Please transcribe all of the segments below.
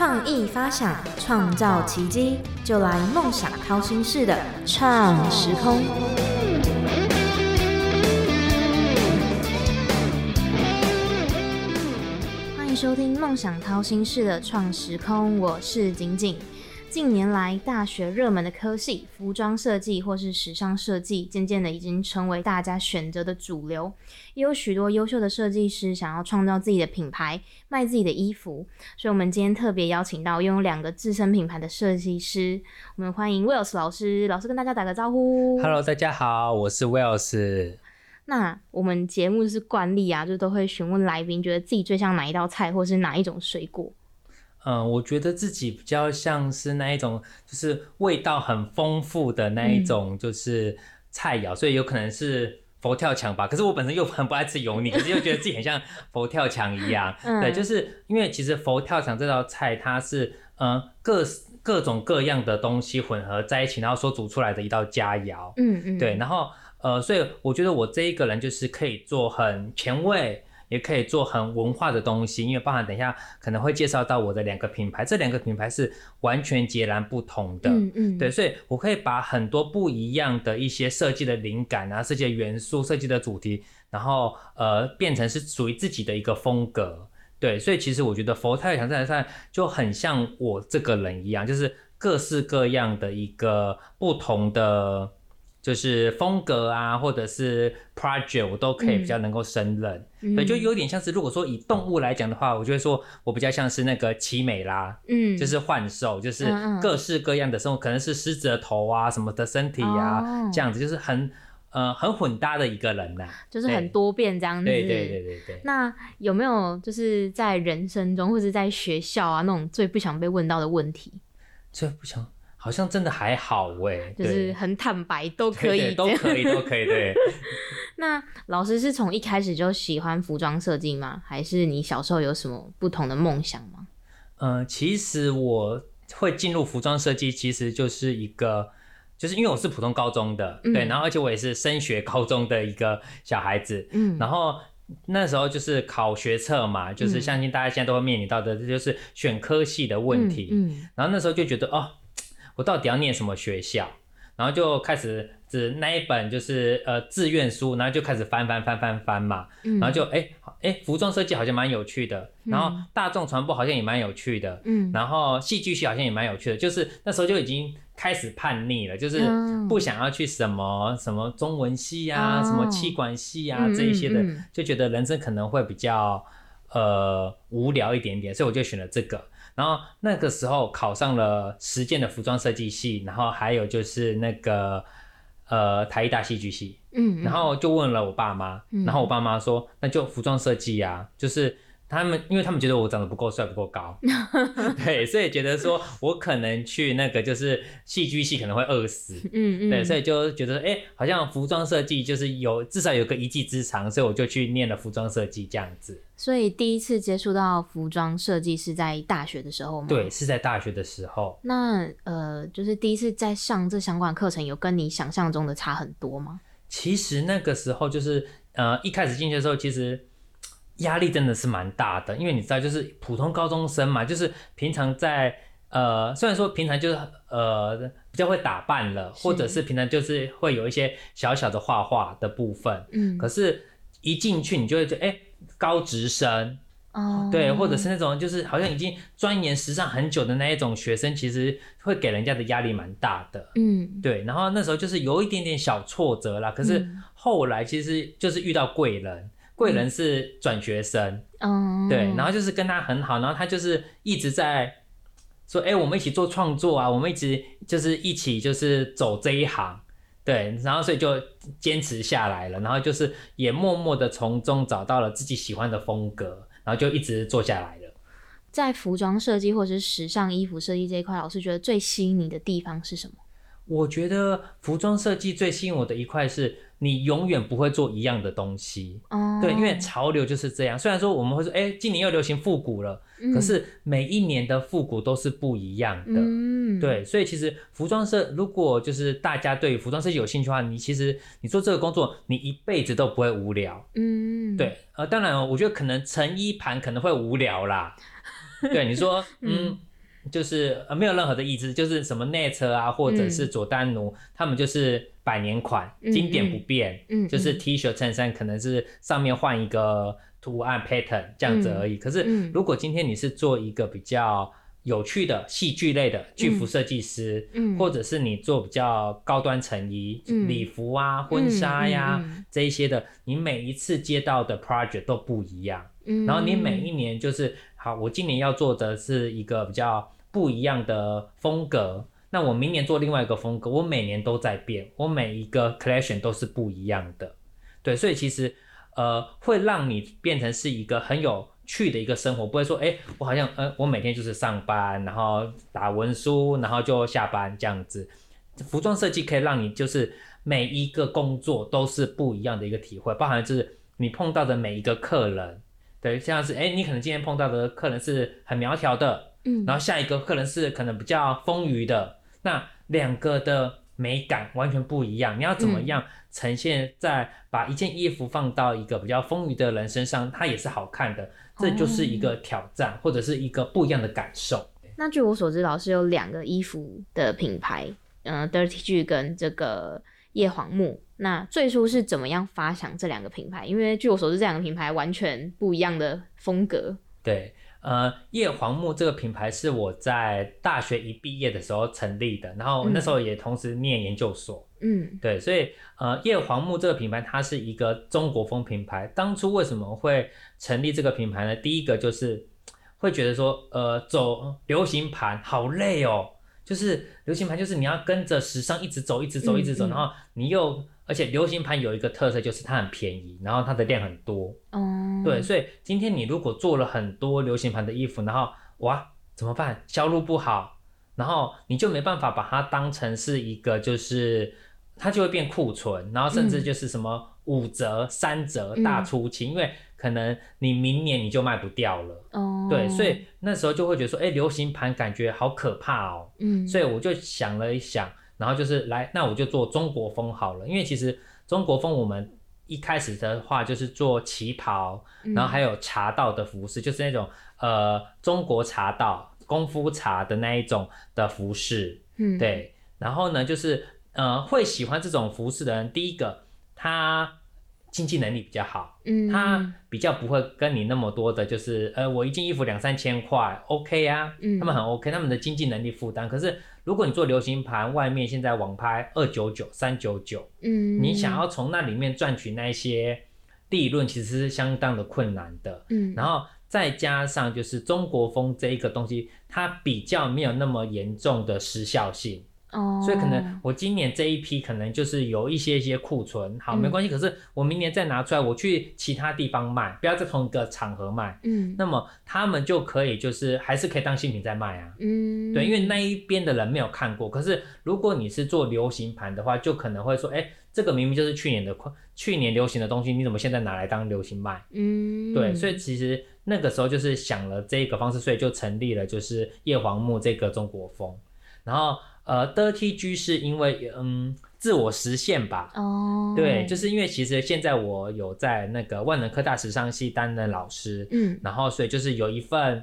创意发想，创造奇迹，就来梦想掏心式的创时空。欢迎收听梦想掏心式的创时空，我是景景。近年来，大学热门的科系，服装设计或是时尚设计，渐渐的已经成为大家选择的主流。也有许多优秀的设计师想要创造自己的品牌，卖自己的衣服。所以，我们今天特别邀请到拥有两个自身品牌的设计师，我们欢迎 Wells 老师。老师跟大家打个招呼。Hello，大家好，我是 Wells。那我们节目是惯例啊，就都会询问来宾，觉得自己最像哪一道菜，或是哪一种水果。嗯，我觉得自己比较像是那一种，就是味道很丰富的那一种，就是菜肴，所以有可能是佛跳墙吧。可是我本身又 很不爱吃油腻，可是又觉得自己很像佛跳墙一样。嗯对，就是因为其实佛跳墙这道菜，它是呃各各种各样的东西混合在一起，然后所煮出来的一道佳肴。嗯嗯，对，然后呃，所以我觉得我这一个人就是可以做很前卫，也可以做很文化的东西，因为包含等一下可能会介绍到我的两个品牌，这两个品牌是完全截然不同的。嗯嗯，对，所以我可以把很多不一样的一些设计的灵感啊、设计的元素、设计的主题，然后呃变成是属于自己的一个风格。对，所以其实我觉得佛跳墙这道菜就很像我这个人一样，就是各式各样的一个不同的就是风格啊，或者是 project，我都可以比较能够胜任。嗯。对，就有点像是如果说以动物来讲的话，我就会说我比较像是那个奇美拉，嗯，就是幻兽，就是各式各样的生物，可能是狮子的头啊，什么的身体啊，哦。这样子，就是很呃很混搭的一个人呐、就是很多变这样子。对对对对对。那有没有就是在人生中或者在学校啊那种最不想被问到的问题，最不想，好像真的还好哎，就是很坦白都可以都可以，都可以，对。那老师是从一开始就喜欢服装设计吗？还是你小时候有什么不同的梦想吗？嗯，其实我会进入服装设计，其实就是一个，就是因为我是普通高中的，嗯对，然后而且我也是升学高中的一个小孩子，嗯，然后那时候就是考学测嘛，就是嗯相信大家现在都会面临到的，这就是选科系的问题。嗯然后那时候就觉得，哦，我到底要念什么学校？然后就开始指那一本就是呃志愿书，然后就开始翻翻翻翻翻嘛，嗯，然后就哎哎服装设计好像蛮有趣的，然后大众传播好像也蛮有趣的，嗯。然后戏剧系好像也蛮有趣的，就是那时候就已经开始叛逆了，就是嗯。不想要去什么什么中文系啊，哦。什么气管系啊嗯这一些的就觉得人生可能会比较呃无聊一点点，所以我就选了这个。然后那个时候考上了实践的服装设计系，然后还有就是那个呃台艺大戏剧系，嗯，然后就问了我爸妈，嗯。然后我爸妈说那就服装设计呀，就是他们因为他们觉得我长得不够帅不够高，对，所以觉得说我可能去那个就是戏剧系可能会饿死。嗯嗯，对，所以以就觉得哎、诶好像服装设计就是有至少有个一技之长，所以我就去念了服装设计这样子。所以第一次接触到服装设计是在大学的时候吗？对，。是在大学的时候。那呃，就是第一次在上这相关课程，有跟你想象中的差很多吗？其实那个时候就是呃一开始进去的时候，其实压力真的是蛮大的，因为你知道，就是普通高中生嘛，就是平常在呃虽然说平常就是呃比较会打扮了，或者是平常就是会有一些小小的画画的部分，嗯，可是一进去你就会觉得哎、高职生。哦，对，或者是那种就是好像已经钻研时尚很久的那一种学生，其实会给人家的压力蛮大的。嗯对，然后那时候就是有一点点小挫折啦，可是嗯后来其实就是遇到贵人，贵人是转学生，嗯，对，然后就是跟他很好，然后他就是一直在说，哎、我们一起做创作啊，我们一直就是一起就是走这一行。对，然后所以就坚持下来了，然后就是也默默的从中找到了自己喜欢的风格，然后就一直做下来了。在服装设计或者是时尚衣服设计这一块，老师觉得最吸引你的地方是什么？我觉得服装设计最吸引我的一块是，你永远不会做一样的东西。哦，对，因为潮流就是这样。虽然说我们会说，哎、今年又流行复古了，嗯可是每一年的复古都是不一样的。嗯，对，所以其实服装设，如果就是大家对服装设计有兴趣的话，你其实你做这个工作，你一辈子都不会无聊。嗯，对，呃，当然哦，我觉得可能成衣盘可能会无聊啦。对，你说，嗯，就是呃没有任何的意志，就是什么内车啊，或者是佐丹奴，他们就是百年款，嗯经典不变，嗯，就是嗯 T 恤衬衫可能是上面换一个图案 pattern 这样子而已。可是嗯。如果今天你是做一个比较有趣的戏剧类的剧服设计师，嗯或者是你做比较高端成衣、嗯。礼服啊、婚纱呀、嗯。这一些的，你每一次接到的 project 都不一样。嗯。然后你每一年就是好，我今年要做的是一个比较不一样的风格，那我明年做另外一个风格，我每年都在变，我每一个 collection 都是不一样的，对，所以其实呃会让你变成是一个很有趣的一个生活，不会说哎，我好像呃我每天就是上班，然后打文书，然后就下班这样子。服装设计可以让你就是每一个工作都是不一样的一个体会，包含就是你碰到的每一个客人。对，像是哎，你可能今天碰到的客人是很苗条的，嗯，然后下一个客人是可能比较丰腴的，那两个的美感完全不一样。你要怎么样呈现在把一件衣服放到一个比较丰腴的人身上，它也是好看的，这就是一个挑战或者是一个不一样的感受。那据我所知，老师有两个衣服的品牌，嗯、d i r t y G 跟这个叶黄木。那最初是怎么样发想这两个品牌？因为据我所知，这两个品牌完全不一样的风格。对，呃，叶黄木这个品牌是我在大学一毕业的时候成立的，然后那时候也同时念研究所。嗯对，所以呃，叶黄木这个品牌它是一个中国风品牌。当初为什么会成立这个品牌呢？第一个就是会觉得说，呃，走流行盘好累哦，就是流行盘就是你要跟着时尚一直走，一直走，一直走，嗯嗯然后你又而且流行盘有一个特色就是它很便宜，然后它的量很多。哦，对，所以今天你如果做了很多流行盘的衣服，然后哇怎么办？销路不好，然后你就没办法把它当成是一个就是它就会变库存，然后甚至就是什么五折、三折、大出清，因为可能你明年你就卖不掉了。哦，对，所以那时候就会觉得说，哎，流行盘感觉好可怕哦。嗯，所以我就想了一想，然后就是来，那我就做中国风好了，因为其实中国风我们一开始的话就是做旗袍，嗯然后还有茶道的服饰，就是那种呃中国茶道、功夫茶的那一种的服饰，嗯，对。然后呢，就是呃会喜欢这种服饰的人，第一个他经济能力比较好，嗯，他比较不会跟你那么多的，就是呃，我一件衣服两三千块，OK 啊，嗯他们很 OK，他们的经济能力负担。可是如果你做流行盘，外面现在网拍二九九、三九九，嗯，你想要从那里面赚取那一些利润，其实是相当的困难的。嗯，然后再加上就是中国风这一个东西，它比较没有那么严重的时效性。哦，所以可能我今年这一批可能就是有一些一些库存，好嗯没关系。可是我明年再拿出来，我去其他地方卖，不要在同一个场合卖，嗯那么他们就可以就是还是可以当新品在卖啊。嗯，对，因为那一边的人没有看过。可是如果你是做流行盘的话，就可能会说，哎，这个明明就是去年的去年流行的东西，你怎么现在拿来当流行卖？嗯，对，所以其实那个时候就是想了这个方式，所以就成立了就是叶黄木这个中国风。然后呃，Dirty G 是因为嗯自我实现吧，哦，对，就是因为其实现在我有在那个万能科大时尚系担任老师，嗯。然后所以就是有一份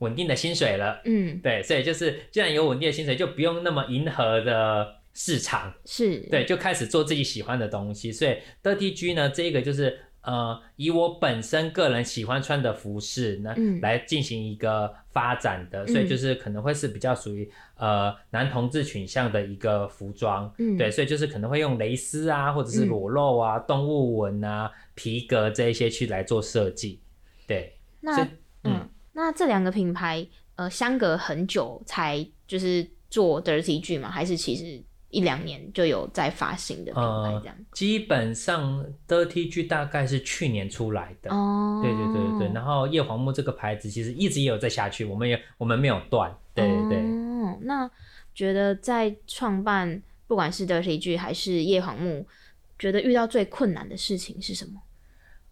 稳定的薪水了，嗯。对，所以就是既然有稳定的薪水，就不用那么迎合的市场，是，对，就开始做自己喜欢的东西。所以 Dirty G 呢，这个就是呃，以我本身个人喜欢穿的服饰呢，嗯来进行一个发展的，所以就是可能会是比较属于呃男同志群向的一个服装。嗯对，所以就是可能会用蕾丝啊，或者是嗯裸露啊、动物纹啊、皮革这一些去来做设计。对，那嗯嗯，那这两个品牌呃相隔很久才就是做 Dirty G 吗？还是其实一两年就有在发行的品牌呃这样？基本上 Dirty G 大概是去年出来的。哦，对对对对，然后叶黄木这个牌子其实一直也有在下去，我们也我们没有断，对对对。哦，那觉得在创办不管是 Dirty G 还是叶黄木，觉得遇到最困难的事情是什么？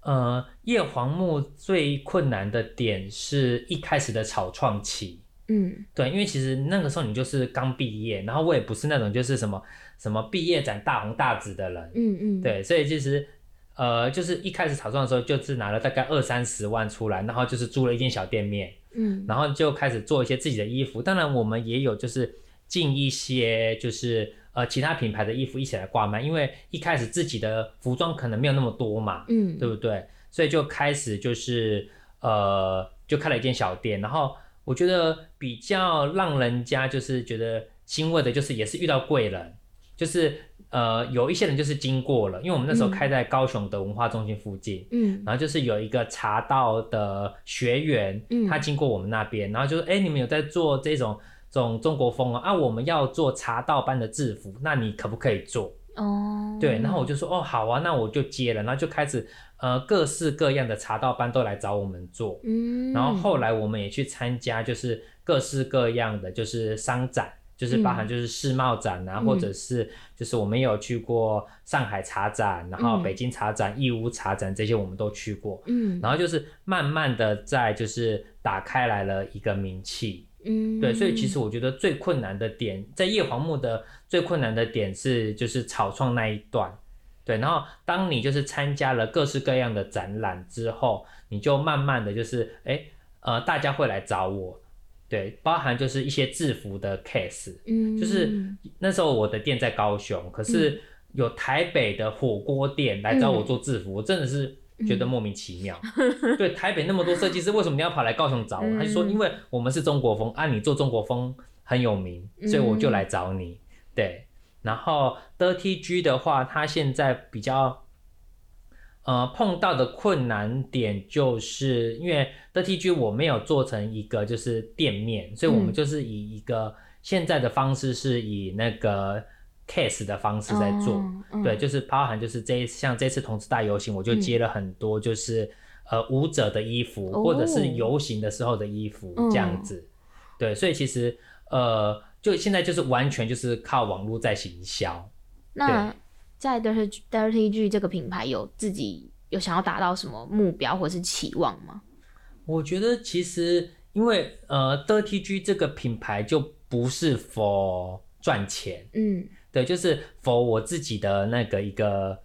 呃，叶黄木最困难的点是一开始的草创期，嗯对，因为其实那个时候你就是刚毕业，然后我也不是那种就是什么什么毕业展大红大紫的人，嗯嗯，，对，所以其实呃，就是一开始草创的时候，就是拿了大概二三十万出来，然后就是租了一间小店面，嗯然后就开始做一些自己的衣服。当然，我们也有就是进一些就是呃其他品牌的衣服一起来挂卖，因为一开始自己的服装可能没有那么多嘛，嗯对不对？所以就开始就是呃，就开了一间小店，然后我觉得比较让人家就是觉得欣慰的，就是也是遇到贵人，就是呃有一些人就是经过了，因为我们那时候嗯开在高雄的文化中心附近，嗯然后就是有一个茶道的学员，嗯他经过我们那边，然后就说：“哎、你们有在做这种这种中国风啊？啊，我们要做茶道班的制服，那你可不可以做？”哦，对，然后我就说：“哦，好啊，那我就接了。”然后就开始呃各式各样的茶道班都来找我们做，嗯，然后后来我们也去参加，就是各式各样的就是商展。就是包含就是世贸展啊，嗯或者是就是我们有去过上海茶展，然后嗯北京茶展、义乌茶展这些我们都去过。嗯然后就是慢慢的在就是打开来了一个名气，嗯。对，所以其实我觉得最困难的点，在叶黄木的最困难的点是就是草创那一段，对，然后当你就是参加了各式各样的展览之后，你就慢慢的就是哎呃大家会来找我，对，包含就是一些制服的 case，嗯。就是那时候我的店在高雄，可是有台北的火锅店来找我做制服，我真的是觉得莫名其妙。对，台北那么多设计师，为什么你要跑来高雄找我？嗯他就说，因为我们是中国风，啊，你做中国风很有名，所以我就来找你。对，然后 Dirty G 的话，他现在比较。呃，碰到的困难点就是因为 Dirty G 我没有做成一个就是店面，所以我们嗯就是以一个现在的方式是以那个 case 的方式在做，对，就是包含就是这一像这次同志大游行，我就接了很多就是、呃舞者的衣服，哦或者是游行的时候的衣服嗯这样子，对，所以其实呃就现在就是完全就是靠网络在行销，那在 Dirty Dirty G 这个品牌有自己有想要达到什么目标或是期望吗？我觉得其实因为呃 Dirty G 这个品牌就不是 for 赚钱，嗯对，就是 for 我自己的那个一个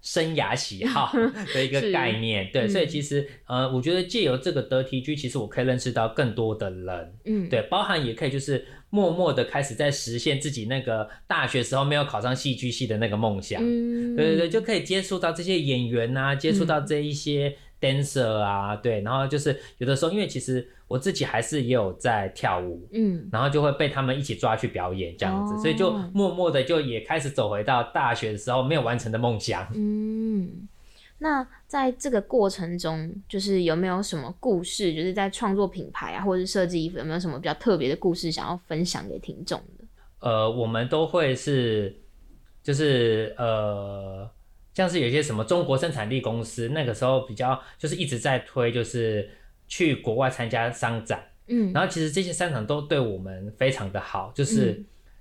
生涯喜好 的一个概念，对，嗯所以其实呃，我觉得借由这个 Dirty G，其实我可以认识到更多的人，嗯，对，包含也可以就是默默的开始在实现自己那个大学时候没有考上戏剧系的那个梦想，嗯，对对对，就可以接触到这些演员啊，接触到这一些 dancer 啊，对，然后就是有的时候，因为其实我自己还是也有在跳舞，嗯然后就会被他们一起抓去表演这样子，哦所以就默默的就也开始走回到大学的时候没有完成的梦想。嗯。那在这个过程中，就是有没有什么故事，就是在创作品牌啊，或者是设计衣服，有没有什么比较特别的故事想要分享给听众的？呃，我们都会是，就是呃，像是有些什么中国生产力公司，那个时候比较就是一直在推，就是去国外参加商展，嗯。然后其实这些商场都对我们非常的好，就是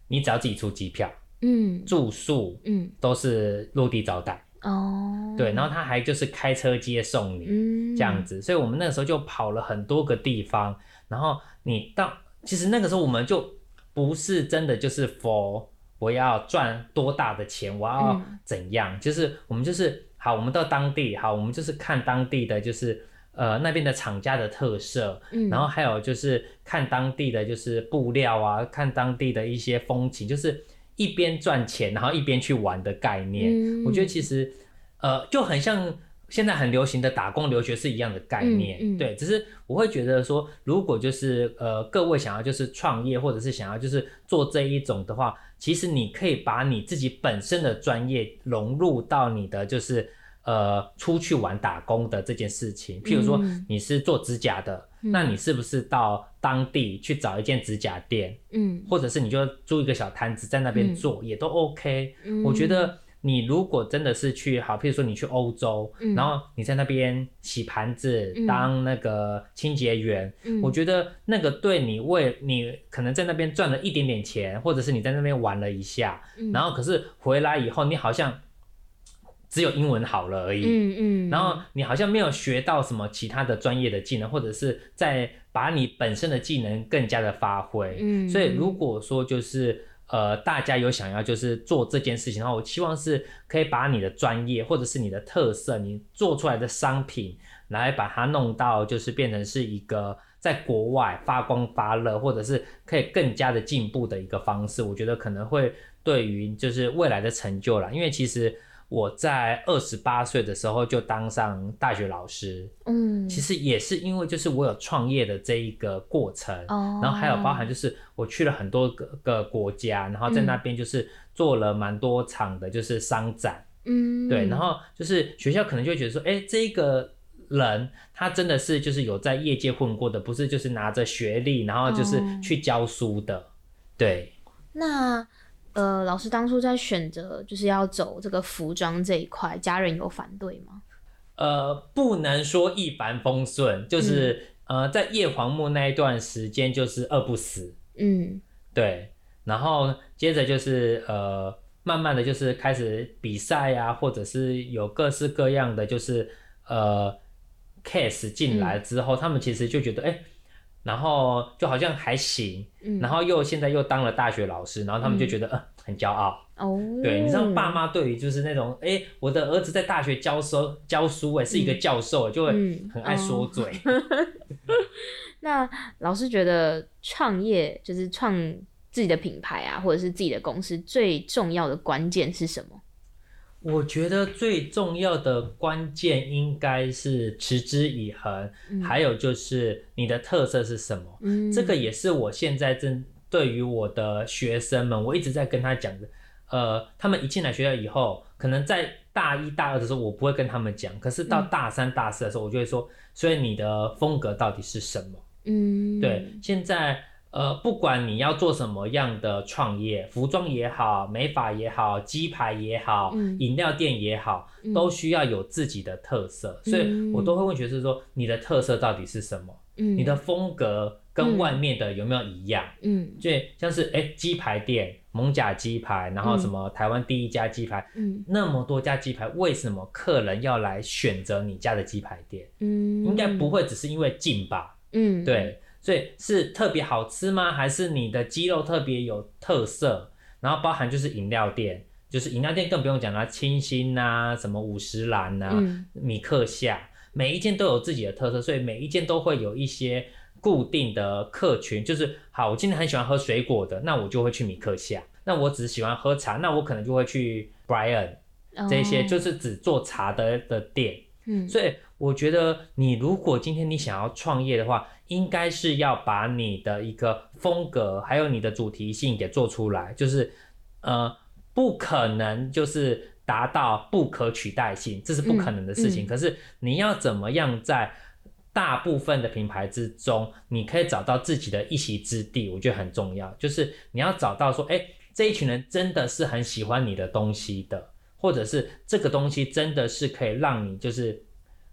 你只要自己出机票、嗯。住宿嗯。都是落地招待，哦，对，然后他还就是开车接送你，嗯。这样子，所以我们那个时候就跑了很多个地方，然后你到，其实那个时候我们就不是真的就是 for 我要赚多大的钱，我要嗯。怎样，就是我们就是好，我们到当地好，我们就是看当地的就是呃那边的厂家的特色，嗯，然后还有就是看当地的就是布料啊，看当地的一些风情，就是一边赚钱，然后一边去玩的概念。嗯。我觉得其实呃就很像现在很流行的打工留学是一样的概念。嗯嗯对，只是我会觉得说，如果就是呃各位想要就是创业，或者是想要就是做这一种的话，其实你可以把你自己本身的专业融入到你的就是。呃，出去玩打工的这件事情，譬如说嗯你是做指甲的，那你是不是到当地去找一间指甲店，嗯或者是你就租一个小摊子在那边做，也都 OK。嗯我觉得你如果真的是去好，譬如说你去欧洲，嗯。然后你在那边洗盘子、嗯。当那个清洁员，嗯。我觉得那个对你为你可能在那边赚了一点点钱，或者是你在那边玩了一下，嗯。然后可是回来以后你好像只有英文好了而已。嗯嗯，然后你好像没有学到什么其他的专业的技能，或者是在把你本身的技能更加的发挥。嗯。所以如果说就是呃大家有想要就是做这件事情的话，我希望是可以把你的专业或者是你的特色，你做出来的商品来把它弄到就是变成是一个在国外发光发热，或者是可以更加的进步的一个方式。我觉得可能会对于就是未来的成就啦，因为其实。我在二十八岁的时候就当上大学老师，嗯，其实也是因为就是我有创业的这一个过程，哦，然后还有包含就是我去了很多个个国家，然后在那边就是做了蛮多场的就是商展，嗯，对，然后就是学校可能就会觉得说，哎，这个人他真的是就是有在业界混过的，不是就是拿着学历然后就是去教书的，对，那。呃，老师当初在选择就是要走这个服装这一块，家人有反对吗？呃，不能说一帆风顺，就是呃，在叶黄木那一段时间就是饿不死，嗯，对，然后接着就是呃，慢慢的就是开始比赛呀，或者是有各式各样的就是呃 case 进来之后，他们其实就觉得哎。然后就好像还行，然后又现在又当了大学老师，然后他们就觉得呃很骄傲哦。对，你知道爸妈对于就是那种哎我的儿子在大学教书教书哎是一个教授，就会很爱说嘴。那老师觉得创业就是创自己的品牌啊，或者是自己的公司最重要的关键是什么？我觉得最重要的关键应该是持之以恒，还有就是你的特色是什么。嗯，这个也是我现在正对于我的学生们，我一直在跟他讲的。呃，他们一进来学校以后，可能在大一、大二的时候，我不会跟他们讲，可是到大三、大四的时候，我就会说，所以你的风格到底是什么？嗯，对，现在。呃，不管你要做什么样的创业，服装也好，美发也好，鸡排也好，饮料店也好，都需要有自己的特色。所以我都会问学生说，你的特色到底是什么？嗯，你的风格跟外面的有没有一样？嗯，就像是哎，鸡排店，蒙甲鸡排，然后什么台湾第一家鸡排，嗯，那么多家鸡排，为什么客人要来选择你家的鸡排店？嗯，应该不会只是因为近吧？嗯，对。所以是特别好吃吗？还是你的鸡肉特别有特色？然后包含就是饮料店，就是饮料店更不用讲了，清新呐，什么五十岚呐，米克夏，每一件都有自己的特色，所以每一件都会有一些固定的客群。就是好，我今天很喜欢喝水果的，那我就会去米克夏；那我只喜欢喝茶，那我可能就会去 Brian 这些，就是只做茶的的店。嗯，所以我觉得你如果今天你想要创业的话，应该是要把你的一个风格，还有你的主题性给做出来，就是呃，不可能就是达到不可取代性，这是不可能的事情。可是你要怎么样在大部分的品牌之中，你可以找到自己的一席之地，我觉得很重要。就是你要找到说，哎，这一群人真的是很喜欢你的东西的。或者是这个东西真的是可以让你就是，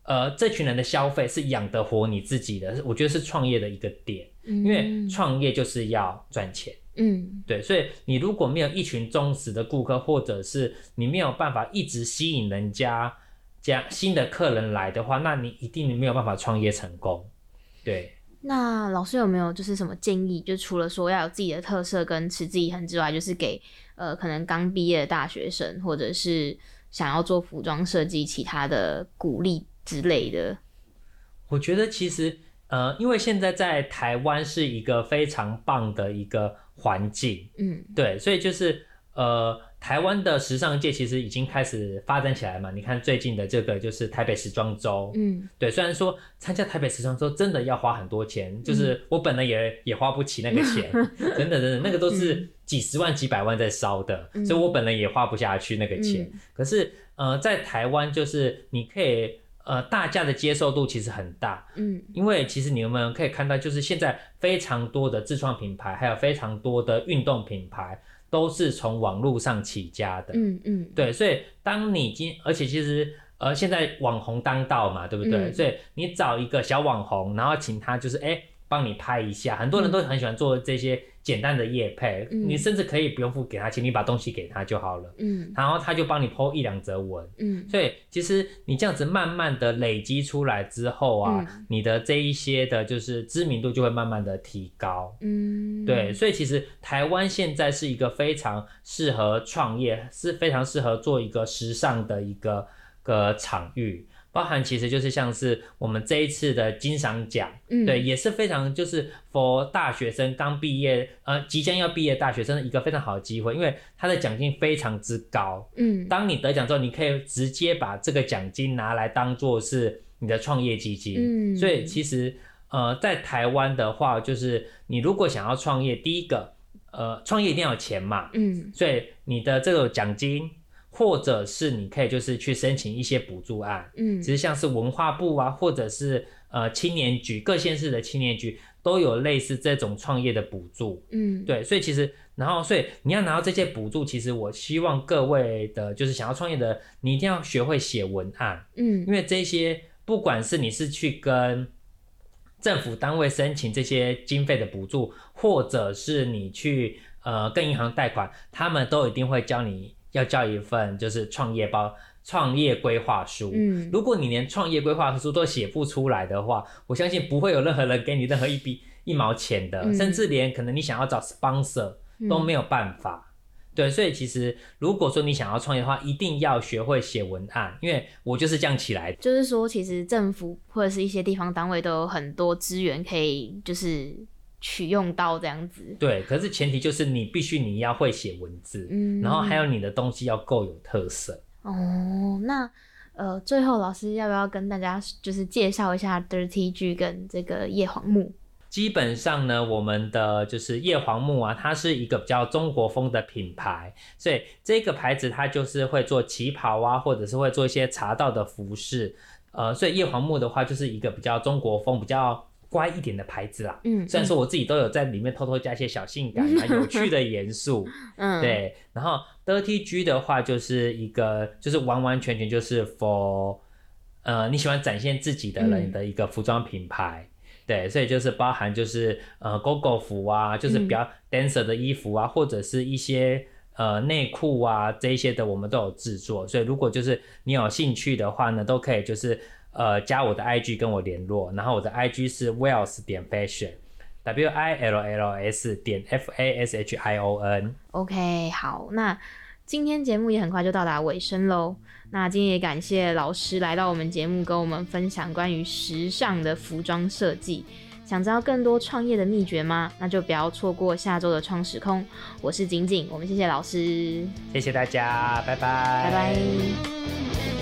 呃，这群人的消费是养得活你自己的，我觉得是创业的一个点，因为创业就是要赚钱，嗯，对，所以你如果没有一群忠实的顾客，或者是你没有办法一直吸引人家加新的客人来的话，那你一定没有办法创业成功，对。那老师有没有就是什么建议？就除了说要有自己的特色跟持之以恒之外，就是给呃可能刚毕业的大学生，或者是想要做服装设计其他的鼓励之类的。我觉得其实呃，因为现在在台湾是一个非常棒的一个环境，嗯，对，所以就是呃。台湾的时尚界其实已经开始发展起来嘛？你看最近的这个就是台北时装周，嗯，对。虽然说参加台北时装周真的要花很多钱，就是我本人也也花不起那个钱，真的真的那个都是几十万几百万在烧的，所以我本人也花不下去那个钱。可是呃，在台湾就是你可以呃大家的接受度其实很大，嗯，因为其实你们可以看到，就是现在非常多的自创品牌，还有非常多的运动品牌。都是从网络上起家的，嗯嗯，对，所以当你今，而且其实，呃，现在网红当道嘛，对不对？所以你找一个小网红，然后请他就是，哎，帮你拍一下，很多人都很喜欢做这些简单的业配，嗯。你甚至可以不用付给他钱，你把东西给他就好了，嗯。然后他就帮你 PO 一两则文。嗯。所以其实你这样子慢慢的累积出来之后啊，嗯。你的这一些的就是知名度就会慢慢的提高。嗯，对，所以其实台湾现在是一个非常适合创业，是非常适合做一个时尚的一个个场域，包含其实就是像是我们这一次的金赏奖，嗯。对，也是非常就是 for 大学生刚毕业，呃，即将要毕业大学生的一个非常好的机会，因为他的奖金非常之高。嗯。当你得奖之后，你可以直接把这个奖金拿来当做是你的创业基金。嗯。所以其实呃，在台湾的话，就是你如果想要创业，第一个呃，创业一定要有钱嘛，嗯。所以你的这个奖金，或者是你可以就是去申请一些补助案，嗯。其实像是文化部啊，或者是呃青年局各县市的青年局都有类似这种创业的补助。嗯。对，所以其实，然后所以你要拿到这些补助，其实我希望各位的，就是想要创业的，你一定要学会写文案，嗯。因为这些不管是你是去跟政府单位申请这些经费的补助，或者是你去呃跟银行贷款，他们都一定会教你要交一份就是创业包、创业规划书。嗯如果你连创业规划书都写不出来的话，我相信不会有任何人给你任何一笔一毛钱的，嗯甚至连可能你想要找 sponsor 都没有办法。对，所以其实如果说你想要创业的话，一定要学会写文案，因为我就是这样起来的。就是说，其实政府或者是一些地方单位都有很多资源可以就是取用到这样子。对，可是前提就是你必须你要会写文字，嗯，然后还有你的东西要够有特色。哦，那呃，最后老师要不要跟大家就是介绍一下 Dirty G 跟这个叶黄木？基本上呢，我们的就是叶黄木啊，它是一个比较中国风的品牌，所以这个牌子它就是会做旗袍啊，或者是会做一些茶道的服饰，呃，所以叶黄木的话就是一个比较中国风、比较乖一点的牌子啦。嗯，虽然说我自己都有在里面偷偷加一些小性感啊、有趣的元素，嗯，，对。然后 Dirty G 的话就是一个就是完完全全就是 for 呃你喜欢展现自己的人嗯的一个服装品牌。对，所以就是包含就是呃 GoGo 服啊，就是比较 dancer 的衣服啊，或者是一些呃内裤啊这一些的，我们都有制作。所以如果就是你有兴趣的话呢，都可以就是呃加我的 IG 跟我联络，然后我的 IG 是 wells 点 fashion。W I L L S 点 F A S H I O N。OK，好，那今天节目也很快就到达尾声喽。那今天也感谢老师来到我们节目，跟我们分享关于时尚的服装设计。想知道更多创业的秘诀吗？那就不要错过下周的创时空。我是景景，我们谢谢老师，谢谢大家，拜拜，拜拜。